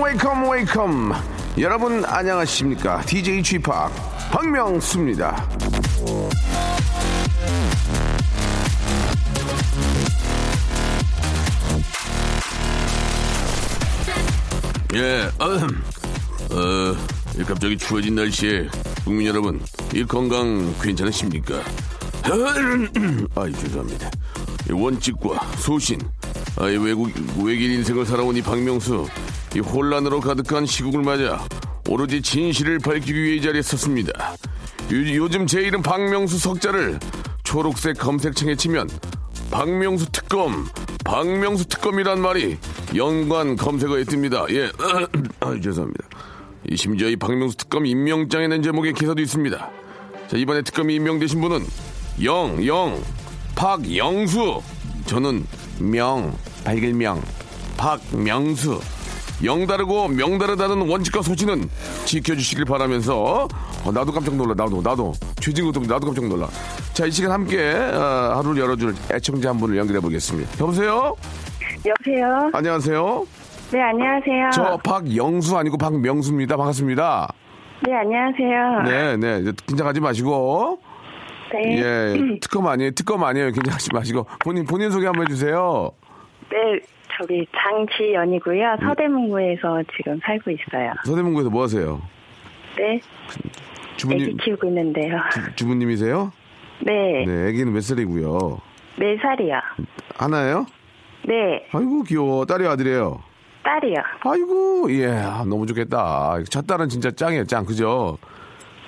Welcome, welcome. 여러분 안녕하십니까? DJ Chip 박명수입니다. 예, 음, 어, 이 갑자기 추워진 날씨에 국민 여러분, 이 건강 괜찮으십니까? 아이 죄송합니다. 이 원칙과 소신, 아, 이 외국 외길 인생을 살아온 이 박명수, 이 혼란으로 가득한 시국을 맞아 오로지 진실을 밝히기 위해 이 자리에 섰습니다. 요, 요즘 제 이름 박명수 석자를 초록색 검색창에 치면 박명수 특검, 박명수 특검이란 말이 연관 검색어에 뜹니다. 예, 아, 죄송합니다. 이 심지어 이 박명수 특검 임명장에 낸 제목의 기사도 있습니다. 자, 이번에 특검이 임명되신 분은 영, 영, 박영수. 저는 명, 발길명, 박명수. 영다르고 명다르다는 원칙과 소신은 지켜주시길 바라면서 어, 나도 깜짝 놀라 나도 나도 죄진 것도 나도 깜짝 놀라 자 이 시간 함께 어, 하루를 열어줄 애청자 한 분을 연결해 보겠습니다 여보세요 여보세요? 안녕하세요. 네, 안녕하세요. 저 박영수 아니고 박명수입니다. 반갑습니다. 네, 안녕하세요. 네네. 이제 긴장하지 마시고. 네. 예 특검 아니에요. 특검 아니에요. 긴장하지 마시고. 본인 본인 소개 한번 해주세요. 네, 저기 장지연이고요. 서대문구에서 지금 살고 있어요. 서대문구에서 뭐 하세요? 네, 애기 주부님. 키우고 있는데요. 주 부님이세요? 네, 네 아기는 몇 살이고요? 네 살이요. 하나예요 네, 아이고 귀여워. 딸이 아들이에요? 딸이요. 아이고 예. 아, 너무 좋겠다. 첫 딸은 진짜 짱이에요 짱. 그죠?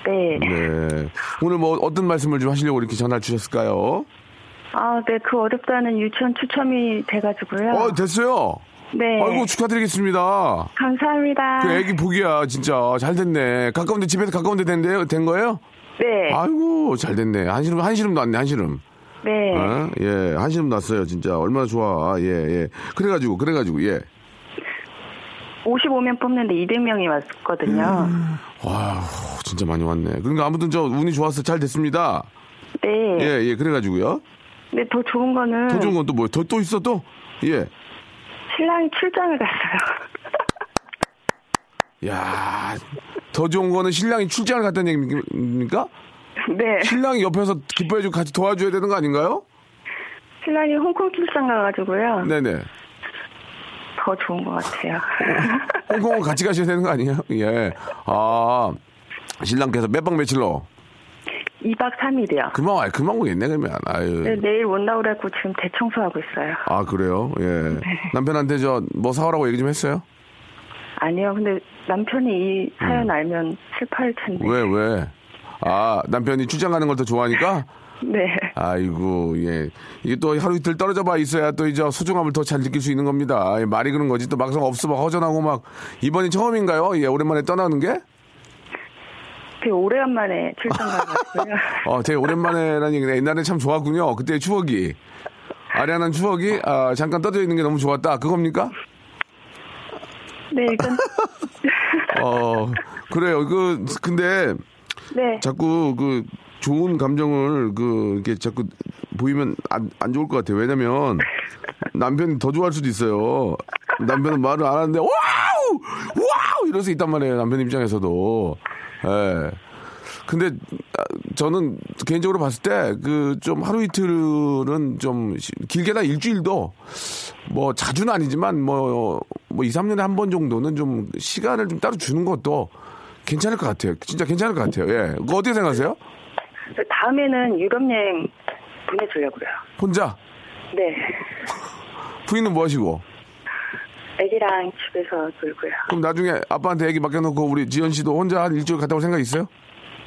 네. 네. 오늘 뭐 어떤 말씀을 좀 하시려고 이렇게 전화를 주셨을까요? 아, 네, 그 어렵다는 유치원 추첨이 돼가지고요. 어 됐어요? 네. 아이고 축하드리겠습니다. 감사합니다. 그 애기 복이야 진짜. 잘 됐네. 가까운데 집에서 가까운데 된대요? 된 거예요? 네, 아이고 잘 됐네. 한시름 한시름 났네 한시름 네. 어? 예 한시름 났어요 진짜 얼마나 좋아 예 예 그래가지고 그래가지고 예 55명 뽑는데 200명이 왔거든요. 와, 진짜 많이 왔네. 그러니까 아무튼 저 운이 좋아서 잘 됐습니다. 네. 예, 예, 그래가지고요. 근데 더 좋은 거는 더 좋은 건 또 뭐, 더, 또 있어 또? 예. 신랑이 출장을 갔어요. 야 더 좋은 거는 신랑이 출장을 갔다는 얘기입니까? 네. 신랑이 옆에서 기뻐해주고 같이 도와줘야 되는 거 아닌가요? 신랑이 홍콩 출장 가가지고요. 네네. 더 좋은 것 같아요. 홍콩을 같이 가셔야 되는 거 아니에요? 예. 아, 신랑께서 몇 박 며칠로? 2박 3일이요. 금방 와요. 금방 오겠네, 그러면. 아유. 네, 내일 온다고 그래고 지금 대청소하고 있어요. 아, 그래요? 예. 남편한테 저 뭐 사오라고 얘기 좀 했어요? 아니요, 근데 남편이 이 사연 알면 슬퍼할 텐데. 왜, 왜? 아, 남편이 출장 가는 걸 더 좋아하니까? 네. 아이고, 예. 이게 또 하루 이틀 떨어져 봐 있어야 또 이제 소중함을 더 잘 느낄 수 있는 겁니다. 예, 말이 그런 거지. 또 막상 없으면 허전하고 막, 이번이 처음인가요? 예, 오랜만에 떠나는 게? 되게 오래간만에 출장 가가지고요. 어, 되게 오랜만에라는 얘기네. 옛날에 참 좋았군요. 그때의 추억이. 아련한 추억이, 아, 잠깐 떠져 있는 게 너무 좋았다. 그겁니까? 네, 일단. 어, 그래요. 그, 근데, 네. 자꾸 그 좋은 감정을 그 이렇게 자꾸 보이면 안, 안 좋을 것 같아요. 왜냐면 남편이 더 좋아할 수도 있어요. 남편은 말을 안 하는데 와우 와우 이럴 수 있단 말이에요. 남편 입장에서도. 예. 근데 아, 저는 개인적으로 봤을 때 그 좀 하루 이틀은 좀 시- 길게나 일주일도 뭐 자주는 아니지만 뭐, 뭐 2, 3년에 한 번 정도는 좀 시간을 좀 따로 주는 것도 괜찮을 것 같아요. 진짜 괜찮을 것 같아요. 예. 그거 어떻게 생각하세요? 다음에는 유럽 여행 보내주려고요. 혼자? 네. 부인은 뭐 하시고? 애기랑 집에서 놀고요. 그럼 나중에 아빠한테 애기 맡겨놓고 우리 지현 씨도 혼자 한 일주일 갔다 올 생각 있어요?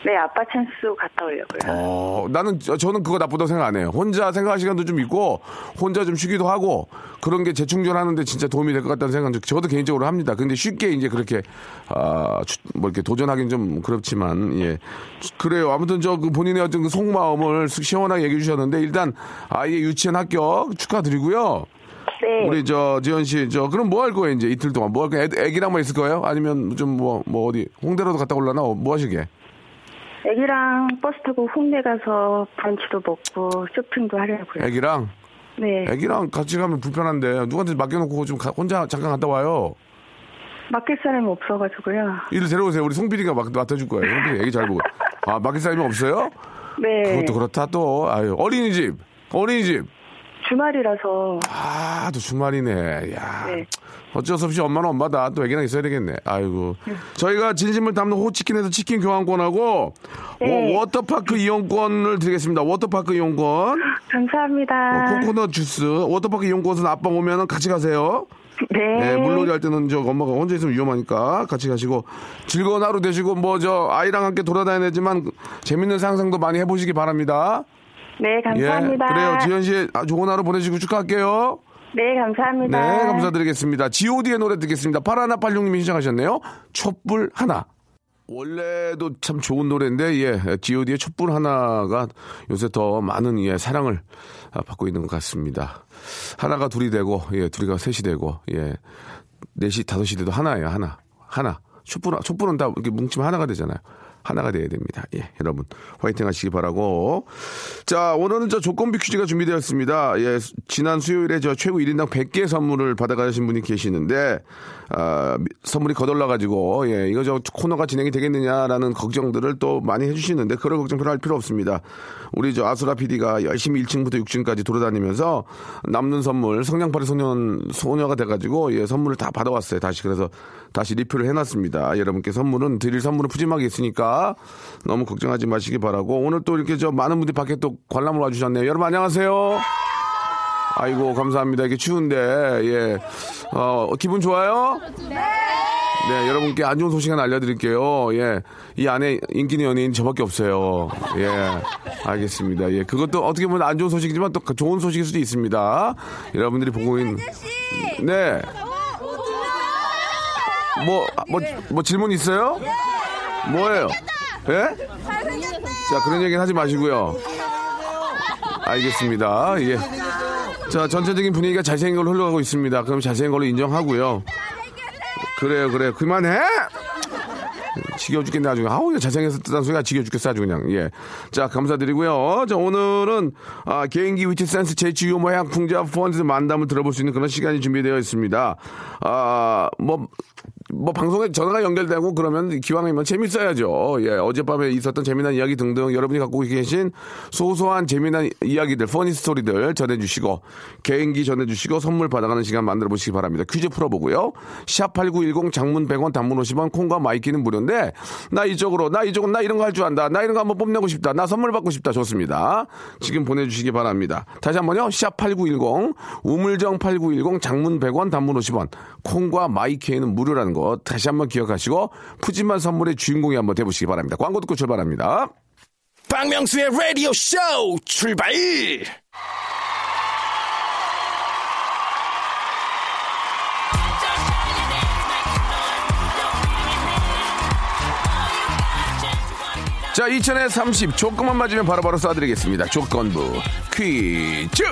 네, 아빠 찬스 갔다 오려고요. 어, 나는, 저- 저는 그거 나쁘다고 생각 안 해요. 혼자 생각할 시간도 좀 있고, 혼자 좀 쉬기도 하고, 그런 게 재충전하는데 진짜 도움이 될 것 같다는 생각은 저도 개인적으로 합니다. 근데 쉽게 이제 그렇게, 아, 추- 뭐 이렇게 도전하긴 좀 그렇지만, 예. 그래요. 아무튼 저그 본인의 어떤 그 속마음을 스- 시원하게 얘기해 주셨는데, 일단 아이의 유치원 합격 축하드리고요. 네. 우리 저 지현 씨, 저 그럼 뭐 할 거예요 이제 이틀 동안 뭐 할 거예요? 애, 애기랑만 있을 거예요? 아니면 좀 뭐뭐 어디 홍대로도 갔다 올라나? 어, 뭐 하시게? 애기랑 버스 타고 홍대 가서 브런치도 먹고 쇼핑도 하려고요. 애기랑 네. 애기랑 같이 가면 불편한데 누구한테 맡겨놓고 좀 가- 혼자 잠깐 갔다 와요. 맡길 사람이 없어가지고요. 이를 데려오세요. 우리 송PD가 맡아줄 거예요. 송PD 애기 잘 보고. 아 맡길 사람이 없어요? 네. 그것도 그렇다 또. 아유 어린이집 어린이집. 주말이라서. 아 또 주말이네. 야 네. 어쩔 수 없이 엄마는 엄마다. 또 애기랑 있어야 되겠네. 아이고. 저희가 진심을 담는 호치킨에서 치킨 교환권하고 네. 워- 워터파크 이용권을 드리겠습니다. 워터파크 이용권. 감사합니다. 어, 코코넛 주스. 워터파크 이용권은 아빠 오면은 같이 가세요. 네. 네, 물놀이 할 때는 저 엄마가 혼자 있으면 위험하니까 같이 가시고 즐거운 하루 되시고 뭐 저 아이랑 함께 돌아다녀야 되지만 재밌는 상상도 많이 해보시기 바랍니다. 네, 감사합니다. 예, 그래요. 지현 씨 아, 좋은 하루 보내시고 축하할게요. 네, 감사합니다. 네, 감사드리겠습니다. G.O.D의 노래 듣겠습니다. 파라나팔룡님이 신청하셨네요. 촛불 하나. 원래도 참 좋은 노래인데, 예, G.O.D의 촛불 하나가 요새 더 많은, 예, 사랑을 아, 받고 있는 것 같습니다. 하나가 둘이 되고, 예, 둘이가 셋이 되고, 예, 넷이, 다섯이 돼도 하나예요, 하나. 하나. 촛불, 촛불은 다 이렇게 뭉치면 하나가 되잖아요. 하나가 돼야 됩니다. 예, 여러분 화이팅 하시기 바라고. 자, 오늘은 저 조건비 퀴즈가 준비되었습니다. 예, 지난 수요일에 저 최고 1인당 100개 선물을 받아가신 분이 계시는데, 아, 미- 선물이 거덜나가지고, 예, 이거 저 코너가 진행이 되겠느냐라는 걱정들을 또 많이 해주시는데, 그런 걱정 별로 할 필요 없습니다. 우리 저 아수라 PD가 열심히 1층부터 6층까지 돌아다니면서 남는 선물, 성냥팔이 소년, 소녀가 돼가지고, 예, 선물을 다 받아왔어요. 다시 그래서 다시 리필을 해놨습니다. 여러분께 선물은 드릴 선물은 푸짐하게 있으니까 너무 걱정하지 마시기 바라고 오늘 또 이렇게 저 많은 분들이 밖에 또 관람을 와주셨네요. 여러분 안녕하세요. 아이고 감사합니다. 이게 추운데 예, 어 기분 좋아요? 네, 여러분께 안 좋은 소식 하나 알려드릴게요. 예, 이 안에 인기 있는 연예인 저밖에 없어요. 예, 알겠습니다. 예, 그것도 어떻게 보면 안 좋은 소식이지만 또 좋은 소식일 수도 있습니다. 여러분들이 보고 있는 네. 뭐, 뭐, 뭐 질문 있어요? 뭐예요? 예? 자, 그런 얘기는 하지 마시고요. 알겠습니다. 예. 자, 전체적인 분위기가 잘생긴 걸로 흘러가고 있습니다. 그럼 잘생긴 걸로 인정하고요. 그래요, 그래요. 그만해! 지겨워 죽겠네, 아주. 아우, 뜨다는 소리가 지겨워 죽겠어, 아주 그냥. 예. 자, 감사드리고요. 자, 오늘은, 아, 개인기 위치 센스 재치 유머 향 풍자 펀드 만담을 들어볼 수 있는 그런 시간이 준비되어 있습니다. 아, 뭐, 뭐 방송에 전화가 연결되고 그러면 기왕이면 재밌어야죠. 예, 어젯밤에 있었던 재미난 이야기 등등 여러분이 갖고 계신 소소한 재미난 이야기들, funny story들 전해주시고 개인기 전해주시고 선물 받아가는 시간 만들어 보시기 바랍니다. 퀴즈 풀어보고요. 샵8910 장문 100원 단문 50원 콩과 my K는 무료인 데 나 이쪽으로 나 이쪽은 나 이런 거 할 줄 안다. 나 이런 거 한번 뽐내고 싶다. 나 선물 받고 싶다. 좋습니다. 지금 보내주시기 바랍니다. 다시 한번요. 샵 8910 우물정 8910 장문 100원 단문 50원 콩과 my K는 무료라는 거 다시 한번 기억하시고 푸짐한 선물의 주인공이 한번 돼보시기 바랍니다. 광고 듣고 출발합니다. 박명수의 라디오 쇼 출발! 자, 2000에 30 조건만 맞으면 바로 바로 쏴드리겠습니다. 조건부 퀴즈.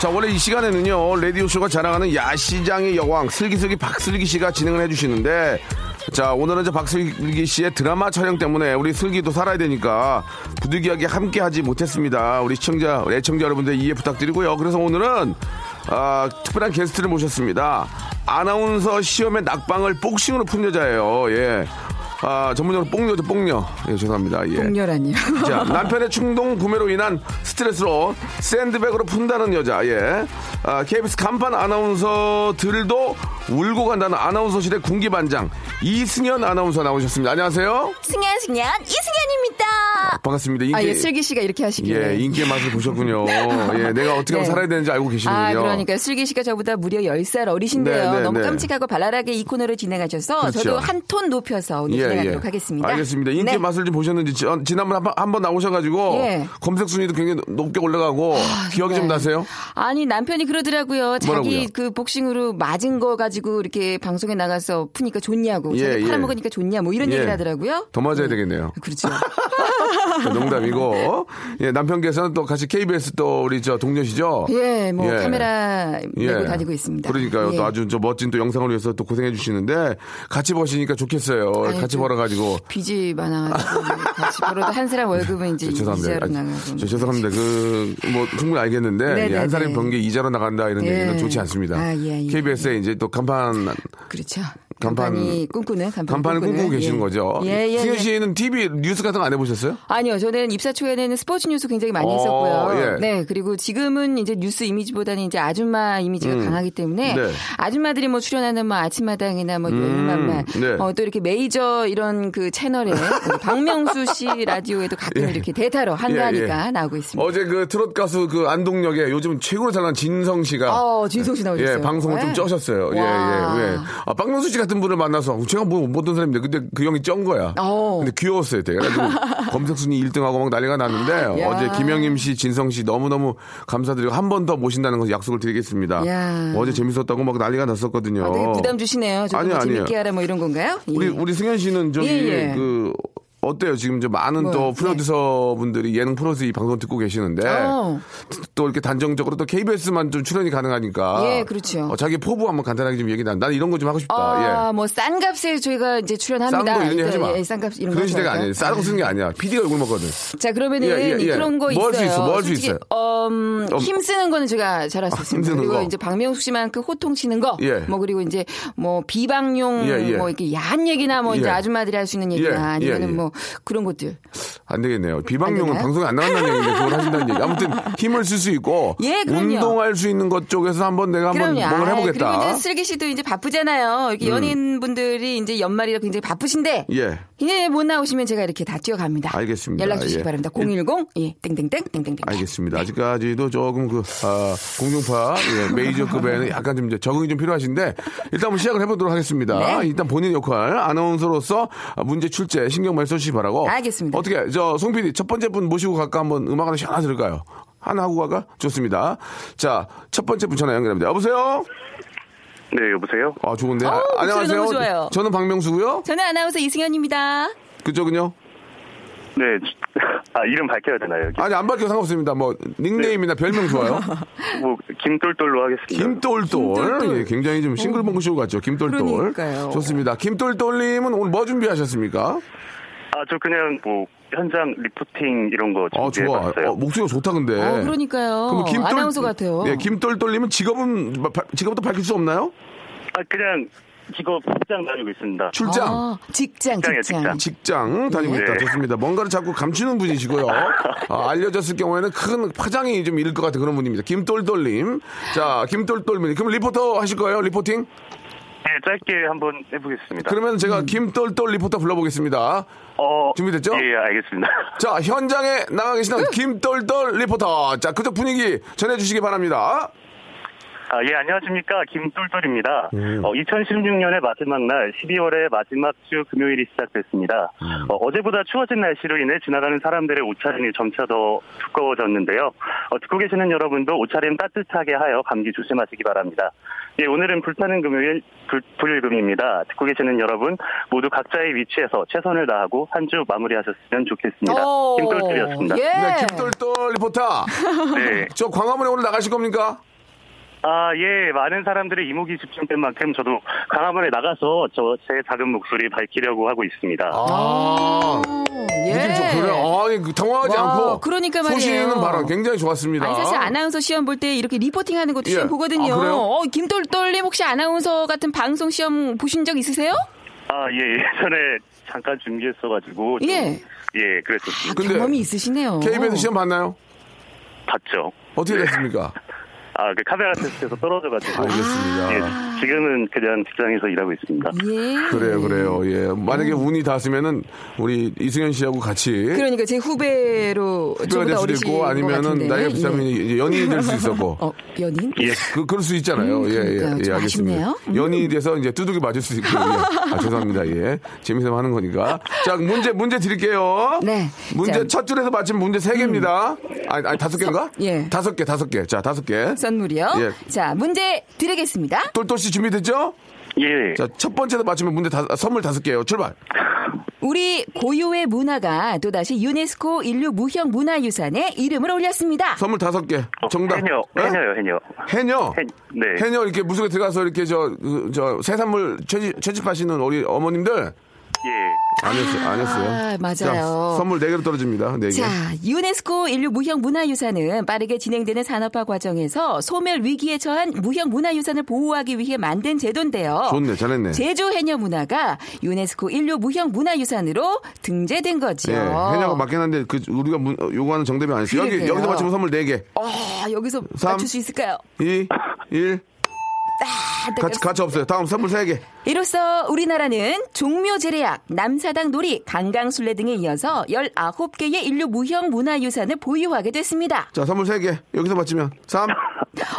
자, 원래 이 시간에는요, 라디오쇼가 자랑하는 야시장의 여왕, 슬기슬기 박슬기 씨가 진행을 해주시는데, 자, 오늘은 저 박슬기 씨의 드라마 촬영 때문에 우리 슬기도 살아야 되니까 부득이하게 함께 하지 못했습니다. 우리 시청자, 애청자 여러분들 이해 부탁드리고요. 그래서 오늘은, 아, 특별한 게스트를 모셨습니다. 아나운서 시험의 낙방을 복싱으로 푼 여자예요. 예. 아, 전문적으로 뽕녀죠, 뽕녀. 예, 죄송합니다. 예. 동렬아니요. 자, 남편의 충동 구매로 인한 스트레스로 샌드백으로 푼다는 여자, 예. 아, KBS 간판 아나운서들도 울고 간다는 아나운서실의 군기반장 이승현 아나운서 나오셨습니다. 안녕하세요. 승현, 승현, 이승현입니다. 반갑습니다. 인기, 아, 예, 슬기 씨가 이렇게 하시길래. 예, 인기의 맛을 보셨군요. 예, 내가 어떻게 하면 네. 살아야 되는지 알고 계시는군요. 아, 그러니까 슬기 씨가 저보다 무려 10살 어리신데요. 네, 네, 너무 네. 깜찍하고 발랄하게 이 코너를 진행하셔서 그렇죠. 저도 한 톤 높여서 오늘 진행하도록 하겠습니다. 알겠습니다. 인기 네. 맛을 좀 보셨는지 지- 어, 지난번에 한 번, 한 번 나오셔가지고 예. 검색 순위도 굉장히 높게 올라가고 기억이 좀 네. 나세요? 아니 남편이 그러더라고요. 자기 뭐라고요? 그 복싱으로 맞은 거 가지고 이렇게 방송에 나가서 푸니까 좋냐고. 예, 예. 팔아먹으니까 좋냐 뭐 이런 예. 얘기를 하더라고요. 더 맞아야 되겠네요. 그렇죠. 농담이고 예, 남편께서는 또 같이 KBS 또 우리 저 동료시죠? 예, 뭐 예. 카메라 메고 예. 다니고 있습니다. 그러니까요. 예. 또 아주 저 멋진 또 영상을 위해서 또 고생해 주시는데 같이 버시니까 좋겠어요. 아니, 같이 그 벌어 가지고. 빚이 많아 가지고 같이 벌어도 한 사람 월급은 이제 죄송합니다. 이자로 아. 저 죄송합니다. 그 뭐 충분히 알겠는데 네, 예, 한 네, 사람이 네. 번게 이자로 나간다 이런 예. 얘기는 좋지 않습니다. 아, 예, 예. KBS에 이제 또 간판 그렇죠. 간판- 꿈꾸는 간판 간판을 꿈꾸고 계시는 예. 거죠. 예, 예. 승현 예. 씨는 TV 뉴스 같은 거 안 해보셨어요? 아니요, 저는 입사 초에는 스포츠 뉴스 굉장히 많이 어, 했었고요. 예. 네, 그리고 지금은 이제 뉴스 이미지보다는 이제 아줌마 이미지가 강하기 때문에 네. 아줌마들이 뭐 출연하는 뭐 아침마당이나 뭐 요일만만 네. 어, 또 이렇게 메이저 이런 그 채널에 박명수 씨 라디오에도 가끔 이렇게 대타로 한가하니까 예, 예. 나오고 있습니다. 어제 그 트롯 가수 그 안동역에 요즘 최고로 잘난 진성 씨가 어, 진성 씨 나오셨어요. 예, 방송을 좀 네. 쩌셨어요. 예, 와. 예, 예. 아, 박명수 씨 같은 분을 만나서 제가 뭐 못던 사람인데 근데 그 형이 쩐 거야. 어. 근데 귀여웠어요. 되게. 검색 순위 1등하고 막 난리가 났는데 야. 어제 김영임 씨, 진성 씨 너무 너무 감사드리고 한 번 더 모신다는 거 약속을 드리겠습니다. 야. 어제 재밌었다고 막 난리가 났었거든요. 아, 부담 주시네요. 아니요, 뭐 아니에요. 재밌게 하라 뭐 이런 건가요? 우리 예. 우리 승현 씨는 저기 예, 예. 그 어때요? 지금 저 많은 뭐요? 또 프로듀서 분들이 예능 프로듀서 이 방송 듣고 계시는데 어. 또 이렇게 단정적으로 또 KBS만 좀 출연이 가능하니까 예, 그렇죠. 어, 자기 포부 한번 간단하게 좀 얘기 나. 나는 이런 거 좀 하고 싶다. 아, 예. 뭐 싼값에 저희가 이제 출연합니다. 싼거 이런 얘기 하지 마. 그러니까 예, 싼값 이런 그런 거 시대가 아니에요. 싸고 쓰는 게 아니야. PD가 욕을 먹거든. 자 그러면은 예, 예, 예. 그런 거 뭐할 있어요. 수 있어, 뭐할수 있어요? 음, 음. 힘쓰는 거는 제가 잘할 수 아, 있습니다. 그리고 거. 이제 박명수 씨만큼 호통 치는 거, 예. 뭐 그리고 이제 뭐 비방용, 예, 예. 뭐 이렇게 야한 얘기나 뭐 이제 예. 아줌마들이 할 수 있는 얘기나 예, 아니면은. 뭐 그런 것들. 안 되겠네요. 비방용은? 방송에 안 나간다는 얘기인데 그걸 하신다는 얘기. 아무튼 힘을 쓸 수 있고 예. 운동할 수 있는 것 쪽에서 한번 내가 한번. 뭔가 해보겠다. 음. 그리고 이제 슬기 씨도 이제 바쁘잖아요. 이렇게 연예인분들이 이제 연말이라 굉장히 바쁘신데. 예. 이제 못 나오시면 제가 이렇게 다 뛰어갑니다. 알겠습니다. 연락 주시기 예. 바랍니다. 010, 예, 땡땡땡, 땡땡땡. 알겠습니다. 아직까지도 조금 그, 아, 공중파, 예, 메이저급에는 약간 좀 적응이 좀 필요하신데, 일단 한번 시작을 해보도록 하겠습니다. 네. 일단 본인 역할, 아나운서로서 문제 출제 신경 많이 써주 시기 바라고. 알겠습니다. 어떻게, 저, 송 PD 첫 번째 분 모시고 갈까 한번 음악 하나 하나 들을까요? 하나 하고 갈까? 좋습니다. 자, 첫 번째 분 전화 연결합니다. 여보세요? 네, 여보세요? 아, 좋은데. 목소리 안녕하세요. 너무 좋아요. 저는 박명수고요 저는 아나운서 이승현입니다. 그쪽은요? 네, 아, 이름 밝혀야 되나요? 여기? 아니, 안 밝혀도 상관없습니다. 뭐, 닉네임이나 별명 좋아요. 뭐, 김똘똘로 하겠습니다. 김똘똘. 김똘똘. 예, 굉장히 좀 싱글벙글 쇼 같죠. 김똘똘. 그러니까요. 좋습니다. 김똘똘님은 오늘 뭐 준비하셨습니까? 아, 저 그냥 뭐, 현장 리포팅 이런 거 어, 좋아. 준비해봤어요. 어, 목소리가 좋다, 근데. 어, 그러니까요. 그럼 아나운서 같아요. 예, 김똘똘님은 직업은, 바- 직업도 밝힐 수 없나요? 아, 그냥 직업 직장 다니고 있습니다. 출장. 아, 직장, 직장. 직장. 직장 다니고 네. 있다. 좋습니다. 뭔가를 자꾸 감추는 분이시고요. 아, 알려졌을 경우에는 큰 파장이 좀 일을 것 같은 그런 분입니다. 김똘똘님. 자, 김똘똘님. 그럼 리포터 하실 거예요? reporting? 네, 짧게 한번 해보겠습니다. 그러면 제가 김똘똘 리포터 불러보겠습니다. 어, 준비됐죠? 예, 알겠습니다. 자, 현장에 나가 계시는 김똘똘 리포터. 자, 그쪽 분위기 전해주시기 바랍니다. 아, 예, 안녕하십니까. 김똘똘입니다. 음. 어, 2016년의 마지막 날, 12월의 마지막 주 금요일이 시작됐습니다. 음. 어, 제보다 추워진 날씨로 인해 지나가는 사람들의 옷차림이 점차 더 두꺼워졌는데요. 어, 듣고 계시는 여러분도 옷차림 따뜻하게 하여 감기 조심하시기 바랍니다. 예, 오늘은 불타는 금요일 불, 불금입니다. 듣고 계시는 여러분 모두 각자의 위치에서 최선을 다하고 한 주 마무리하셨으면 좋겠습니다. 오, 김똘똘이었습니다. 예. 네, 김똘똘 리포터. 네. 저 광화문에 오늘 나가실 겁니까? 아, 예, 많은 사람들의 이목이 집중된 만큼 저도 강화문에 나가서 저 제 작은 목소리 밝히려고 하고 있습니다. 아. 예. 느낌 좀 그래. 아니, 그 당황하지 와, 않고. 그러니까 말이에요. 소시는 바람 굉장히 좋았습니다. 아니 사실 아나운서 시험 볼 때 이렇게 리포팅 하는 것도 예. 시험 보거든요. 아? 어, 김똘똘님 혹시 아나운서 같은 방송 시험 보신 적 있으세요? 아, 예, 예전에 잠깐 준비했어가지고. 좀, 예. 예, 그랬었습니다. 근데 경험이 있으시네요. KBS 시험 봤나요? 봤죠. 어떻게 됐습니까? 아, 그 카메라 테스트에서 떨어져가지고. 알겠습니다. 예, 지금은 그냥 직장에서 일하고 있습니다. 예. 그래요, 그래요. 예. 만약에 운이 닿았으면은 우리 이승현 씨하고 같이 그러니까 제 후배로 저보다 될 수도 있고 것 아니면은. 나이가 비슷하면 예. 연인이 될 수 있었고. 어, 연인? 예. 그, 그럴 수 있잖아요. 음, 예, 예, 그러니까요. 예, 좀 알겠습니다. 아쉽네요. 음. 연인이 돼서 이제 두둑이 맞을 수 있고, 예. 아, 죄송합니다. 예. 재미삼아 하는 거니까. 자, 문제, 문제 드릴게요. 네. 문제 자. 음. 첫 줄에서 맞히면 문제 세 개입니다. 아니, 아니, 다섯 개인가? 예. 다섯 개, 다섯 개. 자, 다섯 개. 선물이요. 예. 자, 문제 드리겠습니다. 똘똘씨 준비됐죠? 예. 자, 첫 번째도 맞추면 문제 다, 선물 다섯 개예요. 출발. 우리 고유의 문화가 또다시 유네스코 인류 무형 문화유산에 이름을 올렸습니다. 선물 다섯 개. 정답. 해녀, 예? 해녀요, 해녀. 해녀. 해, 네. 해녀 이렇게 물속에 들어가서 이렇게 저, 그, 저, 새산물 채집, 채집하시는 우리 어머님들 예. 안 했어요. 안 했어요. 아, 맞아요. 자, 선물 네개로 떨어집니다. 네개 자, 유네스코 인류 무형 문화유산은 빠르게 진행되는 산업화 과정에서 소멸 위기에 처한 무형 문화유산을 보호하기 위해 만든 제도인데요. 좋네. 잘했네. 제주 해녀 문화가 유네스코 인류 무형 문화유산으로 등재된 거죠. 예, 해녀가 맞긴 한데 그 우리가 문- 어, 요구하는 정답이 아니었어요. 여기. 여기서 맞추면 선물 네개 아, 여기서 삼. 맞출 수 있을까요? 2 1 아, 같이 같이 없어요. 다음 선물 세개 이로써 우리나라는 종묘 제례악, 남사당 놀이, 강강술래 등에 이어서 19개의 인류 무형 문화유산을 보유하게 됐습니다. 자, 선물 세개 여기서 맞추면 3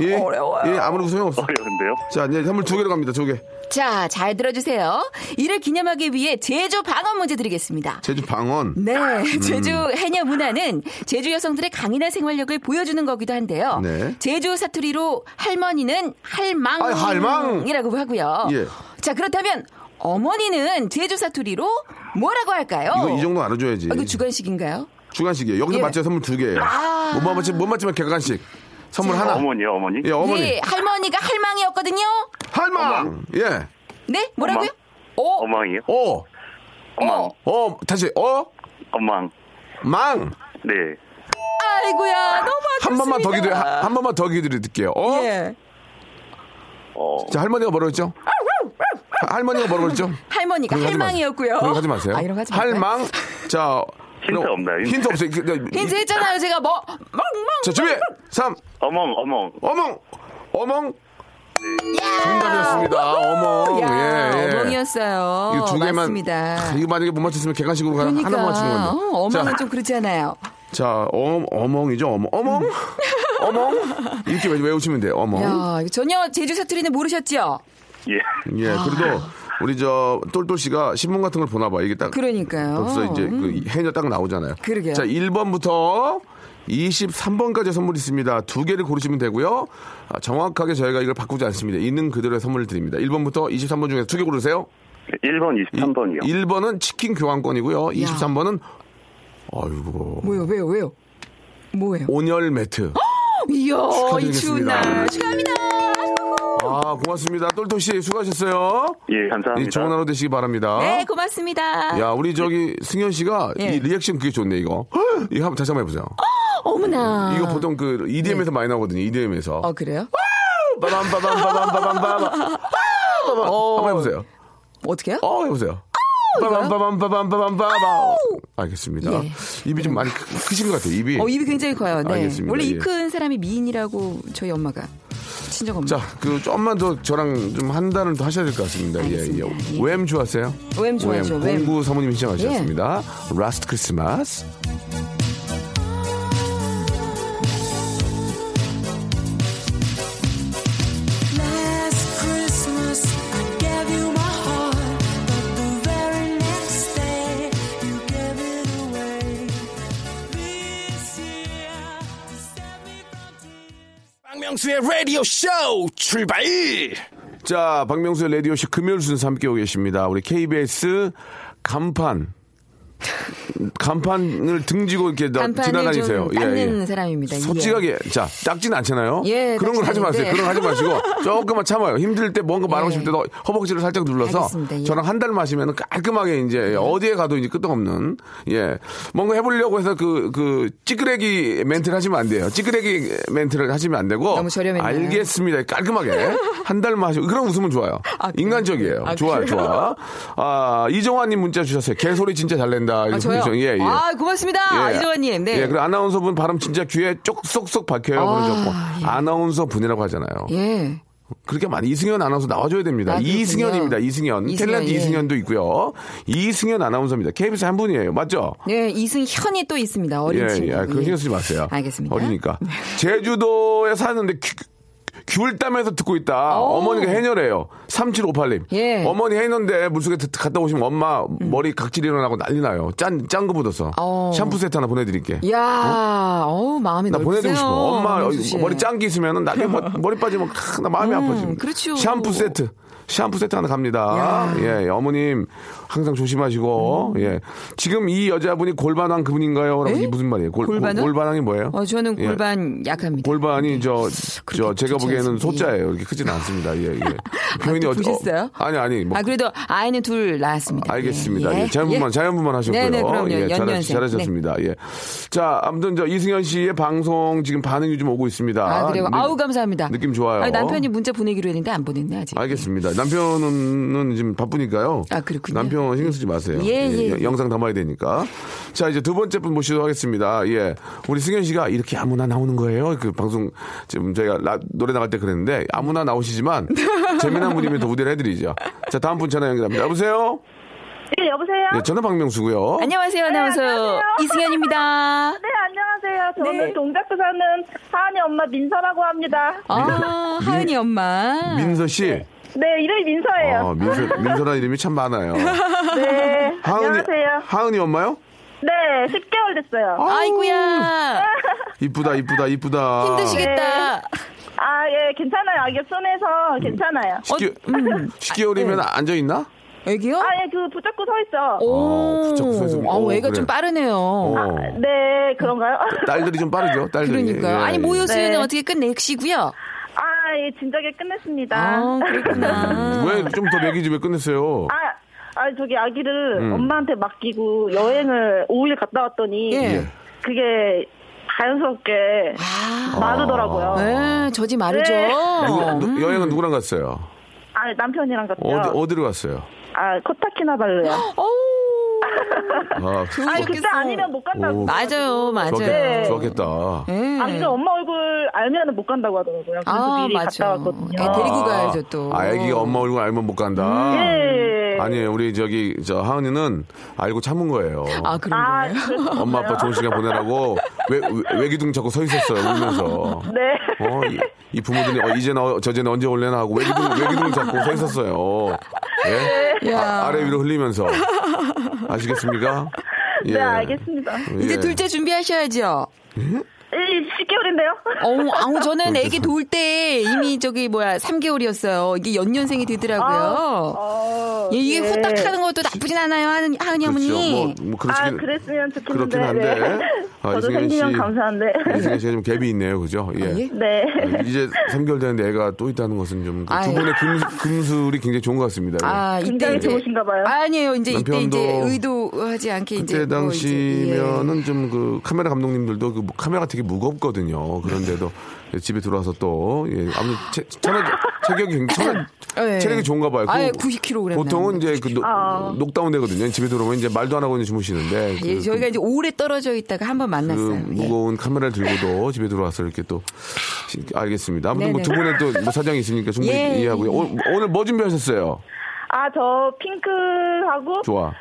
2 어려워요. 1 아무런 소용없어. 어려운데요? 자, 이제 선물 두 개로 갑니다. 두 개. 자, 잘 들어주세요. 이를 기념하기 위해 제주 방언 문제 드리겠습니다. 제주 방언. 네, 음. 제주 해녀 문화는 제주 여성들의 강인한 생활력을 보여주는 거기도 한데요. 네. 제주 사투리로 할머니는 할망이라고 아, 할망! 하고요. 예. 자, 그렇다면 어머니는 제주 사투리로 뭐라고 할까요? 이거 이 정도 알아줘야지. 아, 이거 주관식인가요? 주간식이에요. 여기서 예. 맞춰야 선물 두 개예요. 아. 못 맞히면 못 맞히면 객관식. 선물 하나. 어머니요, 어머니? 예, 어머니. 예, 할머니가 할망이었거든요. 할망. 예. 네, 뭐라고요? 오, 어망이요? 어. 어망. 어, 다시. 어? 어망. 망. 네. 아이고야, 너무 아깝습니다. 한 번만 더 기다려. 한, 한 번만 더 기다릴게요. 어? 예. 어, 자, 할머니가 뭐라고 했죠? 하- 할머니가 뭐라고 했죠? 할머니가. 할망이었고요. 그런 거 하지 마세요. 아, 이런 거 하지? 할망. 자. 힌트 없나요? 힌트 없어요. 그, 그, 힌트 했잖아요, 제가 뭐, 멍멍. 자, 준비. 3. 어멍, 어멍. 어멍. 어멍. 정답이었습니다. 어멍. 야, 예, 예. 어멍이었어요. 이거 두 개만. 맞습니다. 아, 이거 만약에 못 맞췄으면 객관식으로 가 그러니까 하나 맞추는 건데. 어, 어멍은 자, 좀 그렇잖아요. 자, 어, 어멍이죠. 어멍. 어멍. 어멍. 이렇게 외- 외우시면 돼요. 어멍. 야, 전혀 제주 사투리는 모르셨죠? 예. 예, 그래도 우리 저 똘똘 씨가 신문 같은 걸 보나 봐. 이게 딱 그러니까요. 벌써 이제 그 해녀 딱 나오잖아요. 그러게요. 자, 1번부터 23번까지 선물 있습니다. 두 개를 고르시면 되고요. 아, 정확하게 저희가 이걸 바꾸지 않습니다. 있는 그대로의 선물을 드립니다. 1번부터 23번 중에서 두 개 고르세요. 1번, 23번이요. 1번은 치킨 교환권이고요. 23번은 아이고. 뭐요, 왜요, 왜요? 뭐예요? 온열 매트. 이야, 이 추운. 날. 축하합니다. 아, 고맙습니다. 똘똘 씨 수고하셨어요. 예, 감사합니다. 이 좋은 하루 되시기 바랍니다. 네, 고맙습니다. 야, 우리 저기 승현 씨가 예. 이 리액션 그게 좋네, 이거. 이거 한번 다시 한번 해보세요. 어머나. 이거 보통 그 EDM에서 많이 나오거든요, EDM에서. 어, 그래요? 빠밤, 빠밤, 빠밤, 빠밤, 빠밤. 어. 한번 해보세요. 어떻게요? 어, 해보세요. 빠밤, 빠밤, 빠밤, 빠밤, 빠밤. 알겠습니다. 예. 입이 좀 많이 크- 크신 것 같아요, 입이. 어, 입이 굉장히 커요. 네. 알겠습니다. 원래 예. 입큰 사람이 미인이라고 저희 엄마가 친정 엄마. 자, 그 좀만 더 저랑 좀한 달은 더 하셔야 될 것 같습니다. 예, 알겠습니다. 예. 예. Wham 좋았어요? Wham 좋아하죠, Wham. 공구 사모님이 신청하셨습니다. Last Christmas. 박명수의 라디오 쇼 출발! 자, 박명수의 라디오 쇼 금요일 순서 함께하고 계십니다. 우리 KBS 간판. 간판을 등지고 이렇게 나- 간판을 지나다니세요. 좀 닦는 사람입니다. 예. 솔직하게, 자, 닦진 않잖아요. 예, 그런 걸 하지 마세요. 그런 거 하지 마시고, 조금만 참아요. 힘들 때 뭔가 말하고 예. 싶을 때도 허벅지를 살짝 눌러서, 알겠습니다. 예. 저랑 한 달 마시면 깔끔하게 이제 어디에 가도 이제 끄떡없는, 예. 뭔가 해보려고 해서 그, 그, 찌끄레기 멘트를 하시면 안 돼요. 찌끄레기 멘트를 하시면 안 되고, 너무 저렴했나요? 알겠습니다. 깔끔하게. 한 달 마시고, 그런 웃음은 좋아요. 아? 인간적이에요. 아, 좋아요? 좋아. 아, 이정환님 문자 주셨어요. 개소리 진짜 잘 낸다. 아, 저요? 예, 예. 아, 고맙습니다. 예. 이정환님. 네. 예, 그리고 아나운서분 발음 진짜 귀에 쪽 쏙쏙 박혀요. 아, 예. 아나운서 분이라고 하잖아요. 예. 그렇게 많이 이승현 아나운서 나와줘야 됩니다. 아. 이승현입니다. 이승현. 이승현, 탤런트 예. 이승현도 있고요. 이승현 아나운서입니다. KBS 한 분이에요. 맞죠? 네, 이승현이 또 있습니다. 어린 예, 친구. 예. 예. 신경 쓰지 마세요. 알겠습니다. 어리니까. 제주도에 사는데 귤- 귤담에서 듣고 있다. 어머니가 해녀래요. 3758님. 예. 어머니 해녀인데 물속에 드- 갔다 오시면 엄마 머리 각질 일어나고 난리 나요. 짠, 짠거 묻어서. 어. 샴푸 세트 하나 보내드릴게. 야, 어 우, 마음이 나 넓으세요. 보내드리고 싶어. 엄마. 머리 짠 게 있으면 나중에 머- 머리 빠지면 크, 나 마음이 음, 아파지. 그렇죠. 샴푸 세트. 샴푸 세트 하나 갑니다. 야. 음. 예, 어머님 항상 조심하시고 예. 지금 이 여자분이 골반왕 그분인가요? 라고 무슨 말이에요? 골, 골반왕? 골반왕이 뭐예요? 어, 저는 예. 골반 약합니다. 골반이 저, 저, 그렇게 제가 좋지 보기에는. 소자예요. 이렇게 크진 않습니다. 예, 예. 표현이 또 어디- 보셨어요? 어, 아니, 아니. 뭐, 아, 그래도 아이는 둘 낳았습니다. 알겠습니다. 예, 예, 자연분만, 자연분만 하셨고요. 네네, 그럼요. 예, 연년생. 잘하셨습니다. 예. 자, 아무튼 저 이승현 씨의 방송 지금 반응이 좀 오고 있습니다. 아, 그래요? 느- 아우, 감사합니다. 느낌 좋아요. 아니, 남편이 문자 보내기로 했는데 안 보냈네, 아직. 알겠습니다. 남편은 지금 바쁘니까요. 아, 그렇군요. 남편 신경 쓰지 마세요. 예, 예, 여- 예. 영상 담아야 되니까. 자, 이제 두 번째 분 모시도록 하겠습니다. 예. 우리 승현 씨가 이렇게 아무나 나오는 거예요. 그 방송, 지금 저희가 라- 노래 나갈 때 그랬는데 아무나 나오시지만 재미난 분이면 더 우대를 해드리죠. 자, 다음 분 전화 연결합니다. 여보세요? 네, 여보세요? 예, 저는 박명수고요. 안녕하세요, 아나운서. 안녕하세요. 이승현입니다. 네, 안녕하세요. 저는 네. 동작구 사는 하은이 엄마 민서라고 합니다. 아, 하은이 엄마. 민서 씨. 네, 이름이 민서예요. 아, 민서, 민서라는 이름이 참 많아요. 네, 하은이, 안녕하세요. 하은이 엄마요? 네, 10개월 됐어요. 아이고야. 이쁘다, 이쁘다, 이쁘다. 힘드시겠다. 아, 예, 괜찮아요. 아기 손에서 괜찮아요. 10개, 음. 10개 월이면 앉아있나? 애기요? 아, 예, 그 붙잡고 서 있어. 오, 붙잡고 서 있으면- 아우, 오, 애가 그래. 좀 빠르네요. 어. 네, 그런가요? 딸들이 좀 빠르죠, 딸들이. 그러니까요. 예, 아니, 예. 모유 수유는 네. 어떻게 끝내시고요? 아, 예, 진작에 끝냈습니다. 아, 그렇구나. 왜 좀더 먹이지 왜 끝냈어요? 아, 아, 저기 아기를 음. 엄마한테 맡기고 여행을 5일 갔다 왔더니 예. 그게 자연스럽게 마르더라고요. 네, 저지 마르죠. 네. 누구- 누- 여행은 누구랑 갔어요? 아, 남편이랑 갔죠. 어디 어디로 갔어요? 아, 코타키나발루요. 아, 아, 그때 아니면 못 간다고. 오. 맞아요, 맞아요. 좋았겠, 좋았겠다. 예. 아기가 엄마 얼굴 알면 못 간다고 하더라고요. 그래서 아, 미리 맞아. 갔다 왔거든요. 애 데리고 가야죠, 또. 아, 애기가 엄마 얼굴 알면 못 간다. 예. 아니에요, 우리 저기 저 하은이는 알고 참은 거예요. 아, 그런 아, 거예요? 그렇군요. 엄마 아빠 좋은 시간 보내라고 외, 외, 외기둥 잡고 서 있었어요, 울면서. 네. 어, 이, 이 부모들이 어, 이제 나 저제는 언제 올래나 하고 외기둥 외기둥 잡고 서 있었어요. 예? 야. 아, 아래 위로 흘리면서 아시 겠습니까? 예. 네, 알겠습니다. 이제 예. 둘째 준비하셔야죠. 이 10개월인데요? 어, 아우, 저는 애기 돌 때 이미 저기 뭐야, 3개월이었어요. 이게 연년생이 되더라고요. 어, 예, 이게 네. 후딱 하는 것도 나쁘진 않아요, 하은, 하은이 어머니. 그렇죠. 뭐, 뭐 아, 그렇긴, 그랬으면 좋겠는데. 그렇긴 한데. 네. 아, 저도 생기면 씨. 감사한데. 이승현 씨가 좀 갭이 있네요, 그죠? 예. 예? 네. 아, 이제 3개월 되는데 애가 또 있다는 것은 좀두 아유. 분의 금, 금술이 굉장히 좋은 것 같습니다. 예. 아, 이때 굉장히 이제. 좋으신가 봐요. 아니에요. 이제 이때 남편도 이제 의도하지 않게 이제. 그때 뭐 이제, 예. 당시면은 좀그 카메라 감독님들도 그 카메라가 되게 무겁거든요. 그런데도 집에 들어와서 또 예, 아무튼 체, 천원 체격이 굉장히 천원 예. 체력이 좋은가 봐요. 아예 그 90kg 보통은 이제 그 녹, 아. 녹다운 되거든요. 집에 들어오면 이제 말도 안 하고 이제 주무시는데 예, 그, 저희가 이제 오래 떨어져 있다가 한번그 만났어요. 예. 무거운 카메라를 들고도 집에 들어와서 이렇게 또 시- 알겠습니다. 아무튼 뭐. 두 분의 또 뭐 사정이 있으니까 충분히 예. 이해하고요. 오, 오늘 뭐 준비하셨어요? 아, 저 핑크하고 좋아.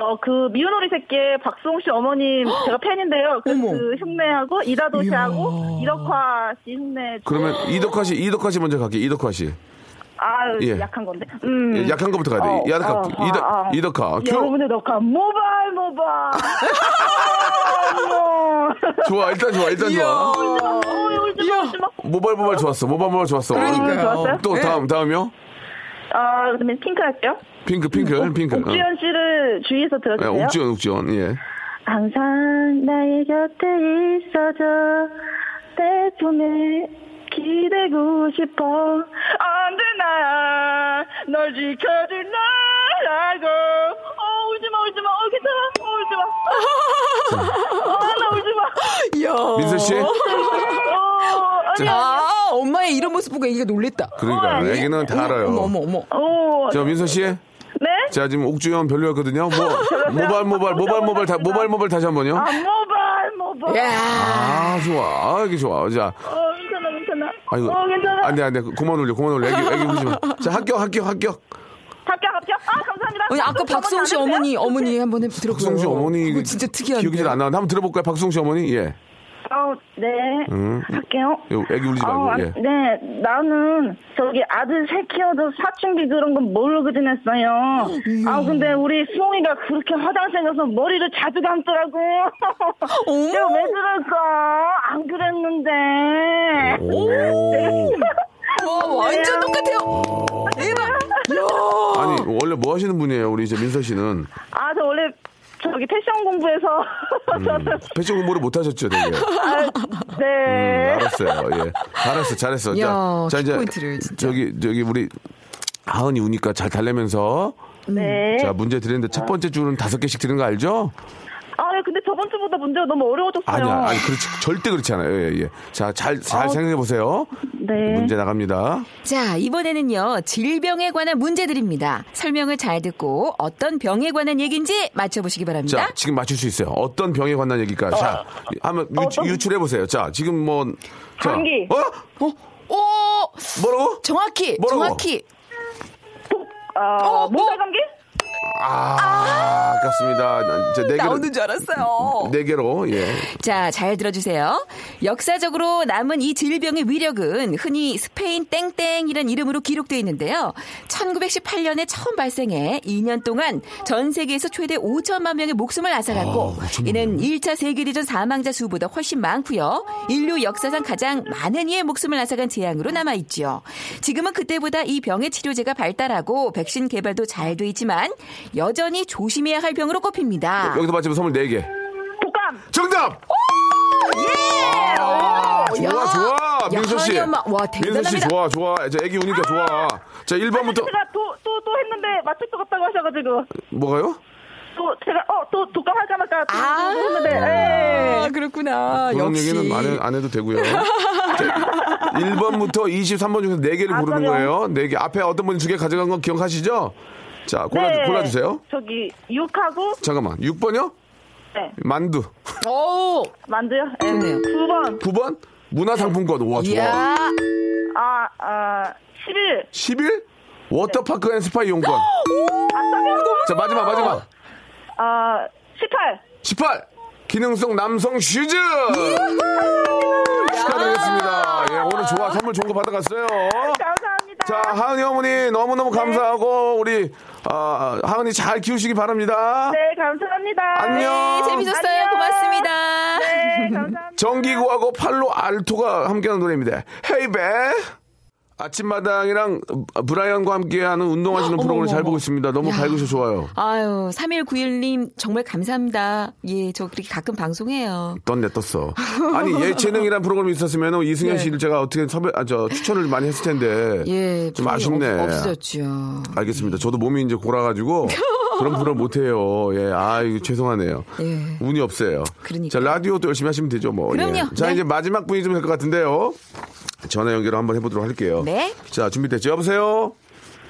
어, 그 미운 오리 새끼의 박수홍 씨 어머님 제가 팬인데요. 그, 어머. 그 흉내하고 이다도 씨하고 이덕화 씨 흉내. 그러면 이덕화 씨, 이덕화 씨 먼저 갈게요. 이덕화 씨. 아, 예. 약한 건데. 음. 예, 약한 것부터 가야 돼. 어, 이덕화, 어, 이덕, 어, 어. 이덕화. 큐. 여러분의 덕화 모발 모발. 좋아, 일단 좋아, 일단 좋아. 어, 울지 마, 울지 마. 모발 모발 좋았어. 모발 모발 좋았어. 그러니까요. 좋았어요? 또 네. 다음 다음이요? 아, 그러면 핑크 할게요. 핑크 핑크 핑크. 옥주현 씨를 주위에서 예, 들어주세요. 옥주현 옥주현 예. 항상 나의 곁에 있어줘 내 품에 기대고 싶어 언제나 널 지켜줄 나라고 어 울지 마 울지 마 어 괜찮아 어 울지 마 어 나 울지 마 이야. 민서 씨. 어 아니야 아, 엄마의 이런 모습 보고 애기가 놀랬다. 그러니까 어, 애기는 다 알아요. 어머, 어머, 어머. 어 저 민서 씨 네? 자, 지금 옥주현 별로였거든요. 뭐, 모발, 모발, 모발, 모발, 다, 모발, 모발 다시 한 번요. 아, 모발, 모발. 야. 아, 좋아. 아, 이게 좋아. 자, 어, 괜찮아, 괜찮아. 아이고. 어, 괜찮아. 안 돼, 안 돼. 그만 올려, 그만 올려. 애기, 애기 울지 마. 자, 합격, 합격, 합격. 합격, 합격. 아, 감사합니다. 아니, 아까 박수홍 씨? 어머니, 어머니 한번 해- 들어보세요. 박수홍 씨 어머니. 진짜 특이한데. 기억이 잘 안 나는데 한번 들어볼까요? 박수홍 씨 어머니? 예. 어, 네. 음. 할게요. 요, 애기 울지 말고, 어, 아, 예. 네, 나는 저기 아들 새 키워도 사춘기 그런 건 모르고 지냈어요. 아, 근데 우리 수홍이가 그렇게 화장실 가서 머리를 자주 감더라고. 내가 왜 그럴까? 안 그랬는데. 와, 완전 똑같아요. 대박. 야. 아니, 원래 뭐 하시는 분이에요? 우리 이제 민서 씨는. 아, 저 저기 패션 공부해서. 저는, 패션 공부를 못 하셨죠, 되게. 아, 네. 알았어요. 예. 잘했어, 잘했어. 야, 자, 자 이제 키포인트를 진짜. 저기 저기 우리 하은이 우니까 잘 달래면서 네. 자 문제 드리는데 첫 번째 줄은 다섯 개씩 드리는 거 알죠? 아, 네, 근데 저번 주보다 문제가 너무 어려워졌어요. 아니야, 아니 그렇지 절대 그렇지 않아요. 예, 예. 자, 잘잘 어, 생각해 보세요. 네. 문제 나갑니다. 자, 이번에는요, 질병에 관한 문제 드립니다. 설명을 잘 듣고 어떤 병에 관한 얘기인지 맞춰보시기 바랍니다. 자, 지금 맞출 수 있어요. 어떤 병에 관한 얘기일까? 자, 한번 유, 출해 보세요. 자, 지금 뭐 자, 감기. 어? 어, 오! 뭐라고? 정확히, 뭐라고? 정확히. 아, 어, 뭐? 몸살 감기? 아, 아깝습니다. 자, 네 개로 나오는 줄 알았어요. 네 개로 예. 자, 잘 들어주세요. 역사적으로 남은 이 질병의 위력은 흔히 스페인 땡땡이란 이름으로 기록되어 있는데요. 1918년에 처음 발생해 2년 동안 전 세계에서 최대 5천만 명의 목숨을 앗아갔고 이는 1차 세계대전 사망자 수보다 훨씬 많고요. 인류 역사상 가장 많은 이의 목숨을 앗아간 재앙으로 남아있죠. 지금은 그때보다 이 병의 치료제가 발달하고 백신 개발도 잘 돼 있지만 여전히 조심해야 할 병으로 꼽힙니다. 여기서 맞히면 선물 네 개. 독감. 정답! 아, 좋아, 야. 좋아. 야, 민서 씨. 하은이 엄마, 와, 민서 씨 대단합니다. 좋아, 좋아. 저 애기 우니까 좋아. 자, 1번부터. 제가 또, 또, 또 했는데 맞출 것 같다고 하셔가지고. 뭐가요? 또, 제가, 어, 또 독감 할까 말까 또 아, 했는데, 예. 그렇구나. 그런 역시. 얘기는 안, 해, 안 해도 되고요. 자, 1번부터 23번 중에서 4개를 아, 고르는 그럼요. 거예요. 4개. 앞에 어떤 분이 두 개 가져간 거 기억하시죠? 자, 골라, 네. 골라주세요. 저기, 육하고, 잠깐만. 6번이요? 네. 만두. 오! 만두요? 예. 좋네요. 9번. 9번? 문화상품권. 와, 좋아. 이야. 아, 아, 11. 11? 워터파크 and 스파 이용권. 자, 마지막, 마지막. 아, 18. 18. 기능성 남성 슈즈! 축하드리겠습니다. 예, 오늘 좋아. 선물 좋은 거 받아갔어요. 감사합니다. 자, 하은이 어머니 너무너무 감사하고, 우리, 아, 하은이 잘 키우시기 바랍니다. 네, 감사합니다. 안녕. 네, 재밌었어요. 안녕. 고맙습니다. 네, 감사합니다. 정기고하고 팔로알토가 함께하는 노래입니다. 헤이베! 아침마당이랑 브라이언과 함께하는 운동하시는 어머, 프로그램을 잘 보고. 있습니다. 너무 야. 밝으셔 좋아요. 아유, 3191님 정말 감사합니다. 예, 저 그렇게 가끔 방송해요. 떴네 떴어. 아니 예체능이란 프로그램이 있었으면 이승현 네. 씨를 제가 어떻게 섭외, 아, 저 추천을 많이 했을 텐데 예, 좀 아쉽네. 없, 없어졌죠. 알겠습니다. 저도 몸이 이제 골아가지고 그런 프로를 못해요. 예, 아 이거 죄송하네요. 예. 운이 없어요. 그러니까. 자 라디오 또 열심히 하시면 되죠 뭐. 그럼요. 예. 자 네. 이제 마지막 분이 좀 될 것 같은데요. 전화 연결 한번 해보도록 할게요. 네. 자 준비됐죠? 여보세요.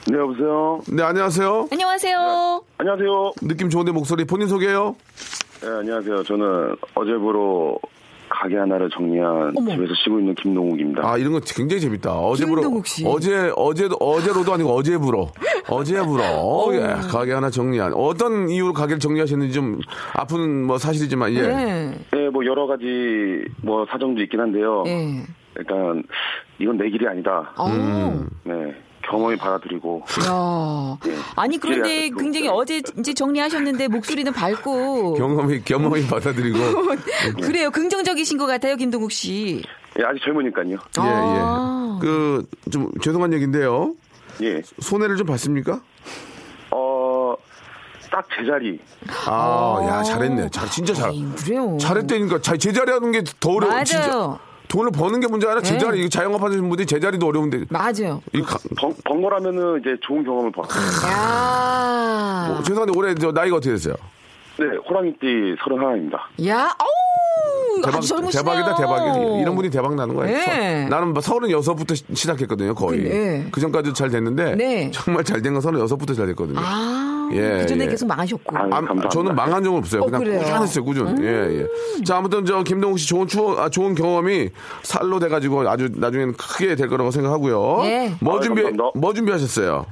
네, 여보세요. 네 안녕하세요. 안녕하세요. 안녕하세요. 느낌 좋은데 목소리 본인 소개요. 네, 안녕하세요. 저는 어제부로 가게 하나를 정리한 어머. 집에서 쉬고 있는 김동욱입니다. 아 이런 거 굉장히 재밌다. 어제부로 김동욱 씨. 어제 어제도 어제로도 아니고 어제부로 어제부로 어, 예. 가게 하나 정리한 어떤 이유로 가게를 정리하셨는지 좀 아픈 뭐 사실이지만 예. 네. 네, 뭐 여러 가지 뭐 사정도 있긴 한데요. 예. 일단 이건 내 길이 아니다. 어. 음. 네, 경험이 받아들이고 야. 아니 그런데 굉장히 아니고. 어제 이제 정리하셨는데 목소리는 밝고 경험이 경험이 받아들이고 그래요. 긍정적이신 것 같아요, 김동욱 씨. 예, 아직 젊으니까요. 아. 예, 예. 그, 좀, 죄송한 얘기인데요. 예, 손해를 좀 봤습니까? 어, 딱 제자리. 아, 야, 잘했네. 잘, 진짜 잘. 아이, 그래요. 잘했다니까. 자, 제자리 하는 게 더 어려워. 맞아요. 진짜. 돈을 버는 게 문제 아니라 제자리, 네. 이거 자영업 하시는 분들이 제자리도 어려운데. 맞아요. 이 가- 번, 번 거라면은 이제 좋은 경험을 봤어요. 야. 어, 죄송한데 올해 저 나이가 어떻게 됐어요? 네, 호랑이띠 31입니다. 야. 어우. 대박. 대박이다, 대박이다. 이런 분이 대박 나는 거예요. 네. 서- 나는 뭐 36부터 시작했거든요, 거의. 네. 그 전까지도 잘 됐는데. 네. 정말 잘 된 건 36부터 잘 됐거든요. 아. 예, 그 전에 예. 계속 망하셨고. 아, 아. 저는 망한 적은 없어요. 어, 그냥 그래요? 음. 꾸준했어요, 꾸준. 예, 예. 자, 아무튼 저 김동욱 씨 좋은 추억, 아, 좋은 경험이 살로 돼가지고 아주 나중에는 크게 될 거라고 생각하고요. 예. 뭐 아, 준비, 감사합니다. 뭐 준비하셨어요?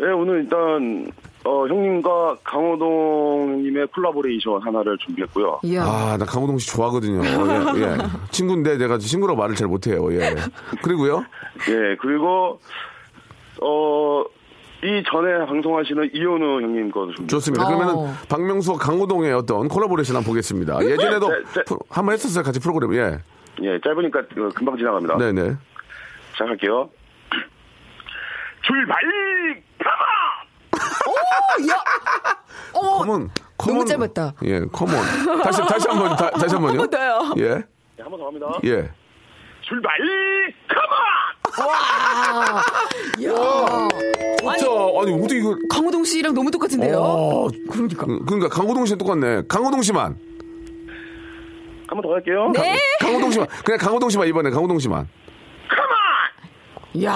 네, 오늘 일단 어, 형님과 강호동 님의 콜라보레이션 하나를 준비했고요. 이야. 아, 나 강호동 씨 좋아하거든요. 예, 예. 친구인데 내가 친구라고 말을 잘 못해요. 예. 그리고요. 예, 그리고 어, 이 전에 방송하시는 이현우 형님 거도 준비. 좋습니다. 어. 그러면은 박명수 강호동의 어떤 콜라보레이션 한번 보겠습니다. 예전에도 네, 네. 프로- 한번 했었어요. 같이 프로그램. 예. 예, 짧으니까 어, 금방 지나갑니다. 네 네. 시작할게요. 출발! 어, 컴온. 너무 짧았다. 예, 컴온. 다시, 다시 한 번, 다, 시 한 번요. 한번 더요. 예. 네, 한번더 합니다. 예. 출발! 컴온! 아니, 자, 아니, 어떻게 이거. 강호동 씨랑 너무 똑같은데요? 어, 그러니까. 그- 그러니까 강호동 씨랑 똑같네. 강호동 씨만. 한 번더 할게요. 네. 강호동 씨만. 그냥 강호동 씨만 이번에 강호동 씨만. 야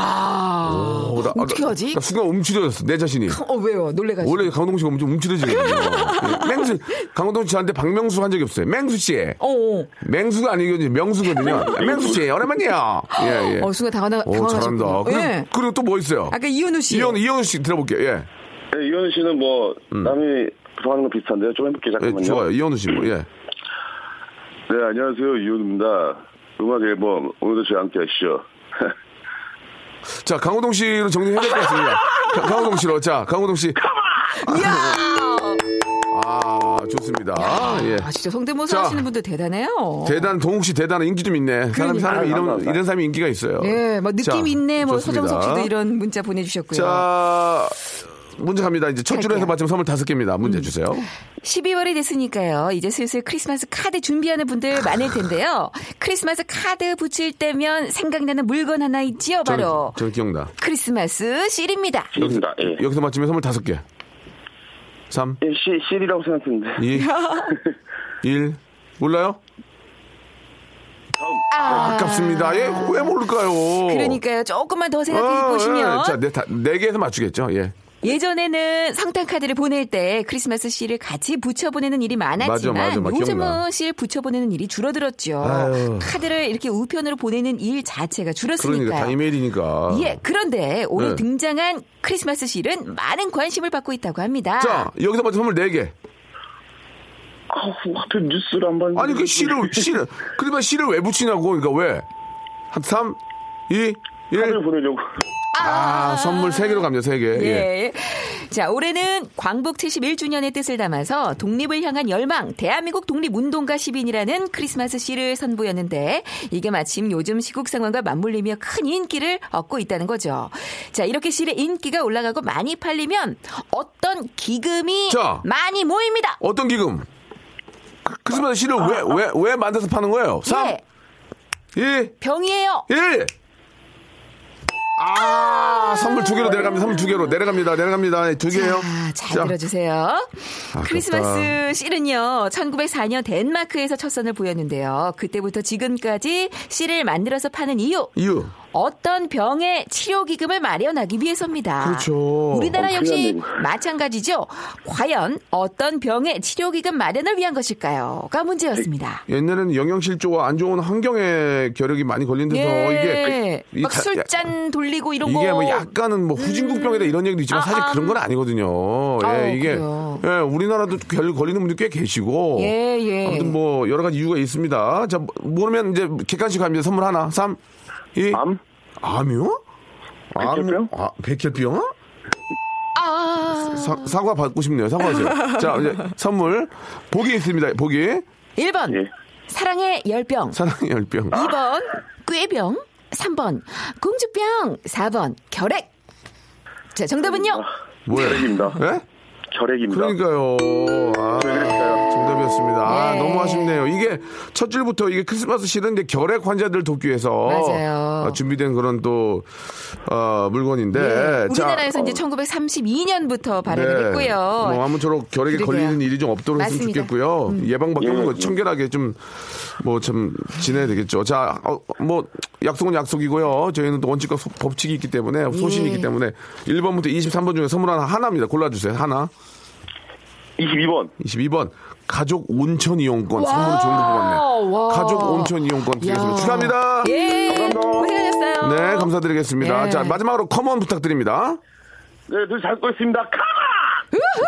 어, 나- 어떻게 나- 하지? 나 순간 움츠려졌어. 내 자신이. 어, 왜요? 놀래가지고. 원래 강호동 씨가 엄청 움츠려지거든요. 예. 맹수, 강호동 씨한테 박명수 한 적이 없어요. 맹수 씨. 어, 어. 맹수가 아니거든요. 명수거든요. 맹수 씨, 오랜만이야. 예, 예. 어, 순간 당황하, 오, 당황하셨군요. 잘한다. 그리고, 예. 그리고 또 뭐 있어요? 아까 이현우 씨. 이현우, 이현우 씨 들어볼게요. 예. 네, 이현우 씨는 뭐 남이 좋아하는 거 비슷한데요. 좀 해볼게요. 예, 잠깐만요. 좋아요. 이현우 씨. 뭐, 예. 네, 안녕하세요. 이현우입니다. 음악 앨범 오늘도 저와 함께 하시죠. 자, 강호동 씨로 정리해야 될 것 같습니다. 가- 강호동 씨로. 자, 강호동 씨. 아, 좋습니다. 예. 아, 진짜 성대모사 자. 하시는 분들 대단해요. 대단, 동욱 씨 대단한 인기 좀 있네. 사람, 사람이 아유, 이런, 감사합니다. 이런 사람이 인기가 있어요. 네, 뭐 느낌 자, 있네. 뭐 좋습니다. 서정석 씨도 이런 문자 보내주셨고요. 자, 문제 갑니다. 이제 첫 줄에서. 받으면 선물 다섯 개입니다. 음. 문제 주세요. 12월이 됐으니까요. 이제 슬슬 크리스마스 카드 준비하는 분들 많을 텐데요. 크리스마스 카드 붙일 때면 생각나는 물건 하나 있지요. 바로 저는, 저는 기억나. 크리스마스 실입니다. 입니다. 예. 여기서 맞추면 선물 다섯 개. 3, 예, 시, 실이라고 생각했는데. 2, 1. 몰라요? 아, 아깝습니다. 예, 왜 모를까요? 그러니까요. 조금만 더 생각해 어, 보시면 예. 자, 네, 다, 네 개에서 맞추겠죠. 예. 예전에는 성탄 카드를 보낼 때 크리스마스 실을 같이 붙여 보내는 일이 많았지만 맞아, 맞아, 맞아. 요즘은. 실 붙여 보내는 일이 줄어들었죠. 아유. 카드를 이렇게 우편으로 보내는 일 자체가 줄었으니까. 그러니까 다 이메일이니까. 예, 그런데 올해 네. 등장한 크리스마스 실은 많은 관심을 받고 있다고 합니다. 자, 여기서 맞춘 선물 네 개. 아우, 하필 뉴스를 안 봤는데. 아니, 그 실을, 실을, 그러면 실을 왜 붙이냐고. 그러니까 왜? 한 3, 2, 1. 카드를 보내려고. 아, 선물 세 개로 갑니다, 세 개. 예. 예. 자, 올해는 광복 71주년의 뜻을 담아서 독립을 향한 열망, 대한민국 독립운동가 시민이라는 크리스마스 시를 선보였는데 이게 마침 요즘 시국 상황과 맞물리며 큰 인기를 얻고 있다는 거죠. 자, 이렇게 실의 인기가 올라가고 많이 팔리면 어떤 기금이 자. 많이 모입니다. 어떤 기금? 크- 크리스마스 실을 왜, 왜, 왜 만들어서 파는 거예요? 3, 예, 2, 병이에요. 1. 아, 선물 두 개로 내려갑니다. 선물 두 개로 내려갑니다. 내려갑니다. 네, 두 개요. 자, 잘 들어주세요. 크리스마스 실은요, 1904년 덴마크에서 첫 선을 보였는데요. 그때부터 지금까지 실을 만들어서 파는 이유. 이유. 어떤 병의 치료 기금을 마련하기 위해서입니다. 그렇죠. 우리나라 어, 역시. 마찬가지죠. 과연 어떤 병의 치료 기금 마련을 위한 것일까요?가 문제였습니다. 옛날에는 영양실조와 안 좋은 환경에 결핵이 많이 걸린 데서 예. 이게 이막 다- 술잔 돌리고 이런 이게 거. 뭐 약간은 뭐 후진국병이다 이런 얘기도 있지만 아, 사실 아. 그런 건 아니거든요. 예, 아, 이게 그래요. 예, 우리나라도 결 걸리는 분들 꽤 계시고 예, 예. 아무튼 뭐 여러 가지 이유가 있습니다. 자, 모르면 이제 객관식 갑니다. 선물 하나. 3 2 암? 암이요? 백혈병? 암? 아, 백혈병? 아. 사, 사과 받고 싶네요. 사과하세요. 자, 이제 선물 보기 있습니다. 보기. 1번. 예. 사랑의 열병. 사랑의 열병. 2번 꾀병, 3번 공주병, 4번 결핵. 자, 정답은요? 뭐예요? 결핵입니다. 예? 결핵입니다. 그러니까요. 아, 정답이었습니다. 그렇습니다. 아, 예. 너무 아쉽네요. 이게 첫 줄부터 이게 크리스마스 실은 이제 결핵 환자들 돕기 위해서 맞아요. 어, 준비된 그런 또 어, 물건인데 예, 자, 우리나라에서 어, 이제 1932년부터 발행을 네. 했고요. 뭐 아무쪼록 결핵에 그러게요. 걸리는 일이 좀 없도록 했으면 맞습니다. 좋겠고요. 음. 예방받는 예. 거 청결하게 좀 뭐 참 지내야 되겠죠. 자, 어, 뭐 약속은 약속이고요. 저희는 또 원칙과 소- 법칙이 있기 때문에 소신이 예. 있기 때문에 1번부터 23번 중에 선물 하나 하나입니다. 골라주세요. 하나. 22번. 22번 가족 온천 이용권 선물로 좋은 거 뽑았네. 와. 가족 온천 이용권 드리겠습니다. 야. 축하합니다. 예. 고생하셨어요. 네, 감사드리겠습니다. 예. 자, 마지막으로 코멘트 부탁드립니다. 네, 늘잘 고 있습니다. 카마!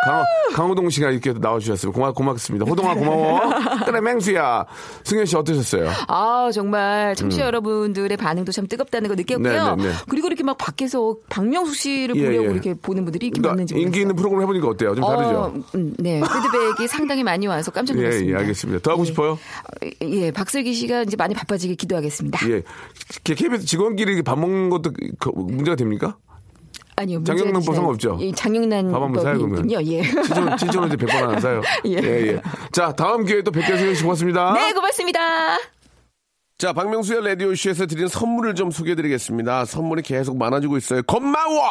강, 강호 동 씨가 이렇게 나와주셨어요. 고마, 고맙습니다. 호동아, 고마워. 그래, 맹수야. 승현 씨 어떠셨어요? 아 정말 청취자 여러분들의 반응도 참 뜨겁다는 거 느꼈고요. 음. 네, 네, 네. 그리고 이렇게 막 밖에서 박명수 씨를 예, 보려고 예. 이렇게 보는 분들이 이렇게 그러니까 많는지 인기. 있는 프로그램 해보니까 어때요? 좀 다르죠? 어, 음, 네, 피드백이 상당히 많이 와서 깜짝 예, 놀랐습니다. 예, 알겠습니다. 더 하고 예. 싶어요? 예, 박슬기 씨가 이제 많이 바빠지길 기도하겠습니다. 예. KBS 직원끼리 밥 먹는 것도 그 문제가 됩니까? 아니요, 장영란 법상 되지 없죠? 예, 장영란 밥 한번 사요, 그러면. 법이군요. 예. 친천, 친천은 이제 100번 안 사요. 예. 예, 예. 자, 다음 기회에 또 뵙게 해주셔서 고맙습니다. 네, 고맙습니다. 자, 박명수의 라디오쇼에서 드리는 선물을 좀 소개해드리겠습니다. 선물이 계속 많아지고 있어요. 고마워!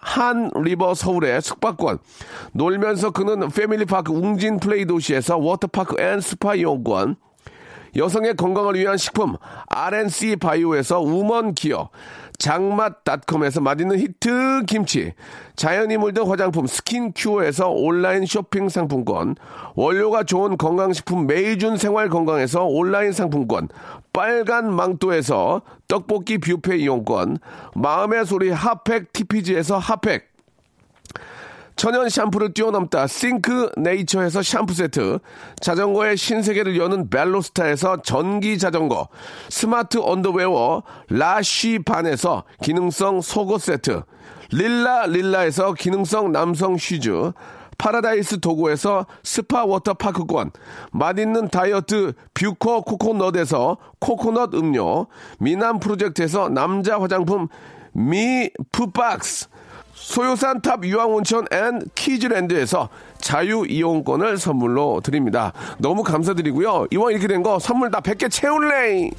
한 리버 서울의 숙박권, 놀면서 크는 패밀리파크 웅진 플레이 도시에서 워터파크 and 스파 이용권, 여성의 건강을 위한 식품 RNC 바이오에서 우먼 기어. 장맛닷컴에서 맛있는 히트 김치. 자연이 물든 화장품 스킨큐어에서 온라인 쇼핑 상품권. 원료가 좋은 건강식품 메이준 생활 건강에서 온라인 상품권 빨간 망토에서 떡볶이 뷔페 이용권 마음의 소리 핫팩 TPG에서 핫팩 천연 샴푸를 뛰어넘다 싱크 네이처에서 샴푸 세트 자전거의 신세계를 여는 벨로스타에서 전기 자전거 스마트 언더웨어 라쉬반에서 기능성 속옷 세트 릴라 릴라에서 기능성 남성 슈즈 파라다이스 도구에서 스파 워터파크권 맛있는 다이어트 뷰커 코코넛에서 코코넛 음료 미남 프로젝트에서 남자 화장품 미푸박스 소요산 탑 유황온천 and 키즈랜드에서 자유 이용권을 선물로 드립니다. 너무 감사드리고요. 이왕 이렇게 된 거 선물 다 100개 채울래!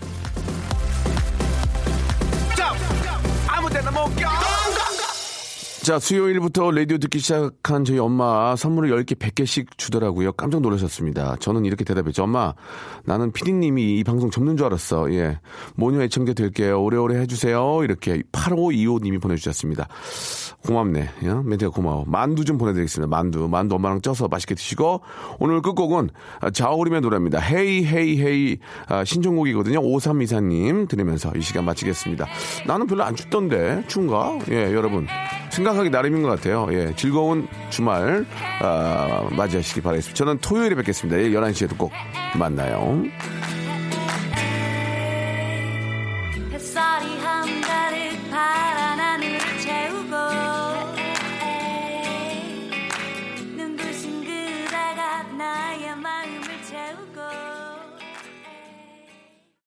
자, 수요일부터 라디오 듣기 시작한 저희 엄마 선물을 10개, 100개씩 주더라고요. 깜짝 놀라셨습니다. 저는 이렇게 대답했죠. 엄마, 나는 피디님이 이 방송 접는 줄 알았어. 예. 모녀 애청자 될게요. 오래오래 해주세요. 이렇게 8525님이 보내주셨습니다. 고맙네. 예? 멘트가 고마워. 만두 좀 보내드리겠습니다. 만두. 만두 엄마랑 쪄서 맛있게 드시고, 오늘 끝곡은 자우림의 노래입니다. 헤이, 헤이, 헤이. 아, 신청곡이거든요. 5324님 들으면서 이 시간 마치겠습니다. 나는 별로 안 춥던데. 추운가? 예, 여러분. 생각 하기 나름인 것 같아요. 예, 즐거운 주말, 아, 맞이하시기 바라겠습니다. 저는 토요일에 뵙겠습니다. 예, 11시에도 꼭 만나요.